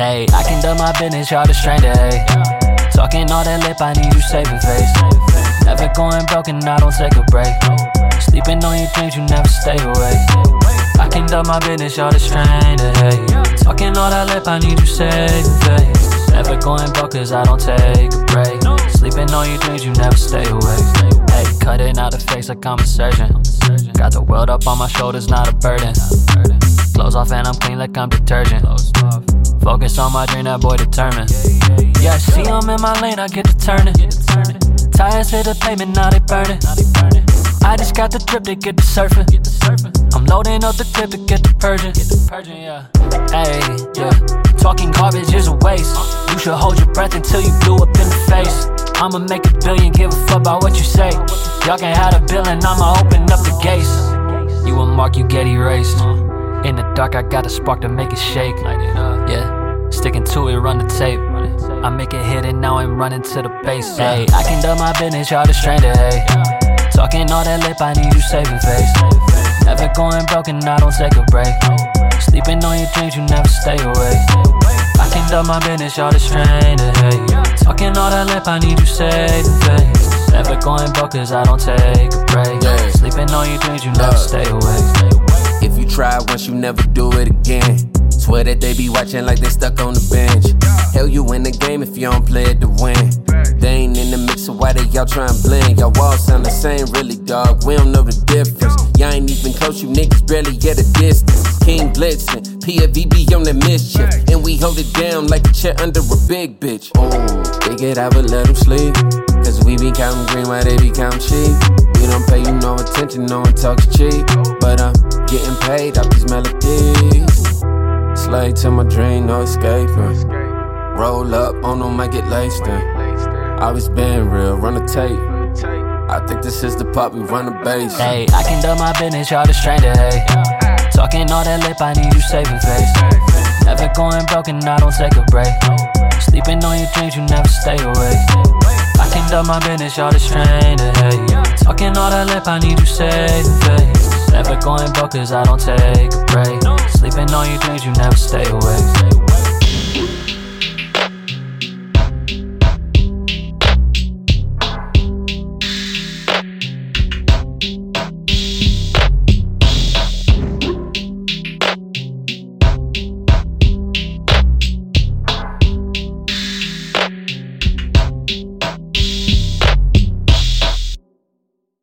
Hey, I can do my business, y'all stranger, hey. Talking all that lip, I need you saving face. Never going broken, I don't take a break. Sleeping on your dreams, you never stay away. I can do my business, y'all stranger, hey. Talking all that lip, I need you saving face. Never going broke, cause I don't take a break. Sleeping on your dreams, you never stay away. Hey, cutting out the face like I'm a surgeon. Got the world up on my shoulders, not a burden. Clothes off and I'm clean like I'm detergent. Focus on my dream, that boy determined. Yeah, see I'm in my lane, I get to turning. Tires hit the pavement, now they burning. I just got the drip to get the surfing. I'm loading up the clip to get the purging. Hey, yeah. Talking garbage is a waste. You should hold your breath until you blew up in the face. I'ma make a billion, give a fuck about what you say. Y'all can have a bill and I'ma open up the gates. You a mark, you get erased. In the dark, I got a spark to make it shake. Yeah, sticking to it, run the tape. I make it hit and now I'm running to the base. Hey, I can do my business, y'all the stranger, hey. Talking all that lip, I need you saving face. Never going broken, I don't take a break. Sleeping on your dreams, you never stay away. I can do my business, y'all the stranger, hey. Talking all that lip, I need you saving face. Never going broke, cause I don't take a break. Yeah. Sleeping on your dreams, you never stay away. Try once, you never do it again. Swear that they be watching like they stuck on the bench. Hell, you win the game if you don't play it to win. They ain't in the mix, so why they y'all trying to blend? Y'all all sound the same, really, dog. We don't know the difference. Y'all ain't even close, you niggas barely get a distance. King Blitzin', PFVB on the mischief. And we hold it down like a chair under a big bitch. Oh, they get out, but let them sleep. Cause we be counting green while they be counting cheap. We don't pay you no attention, no one talks cheap. But I'm getting paid off these melodies. Slave to my dream, no escaping. Roll up on them, I get laced in. Always been real, run the tape. I think this is the pop, we run the bass. Hey, I can do my business, y'all the stranger, hey. Talking all that lip, I need you saving face. Never going broken, I don't take a break. Sleeping on your dreams, you never stay away. I can do my business, y'all the stranger, hey. Talking all that lip, I need you saving face. Never going broke, cause I don't take a break. Sleeping on your dreams, you never stay away.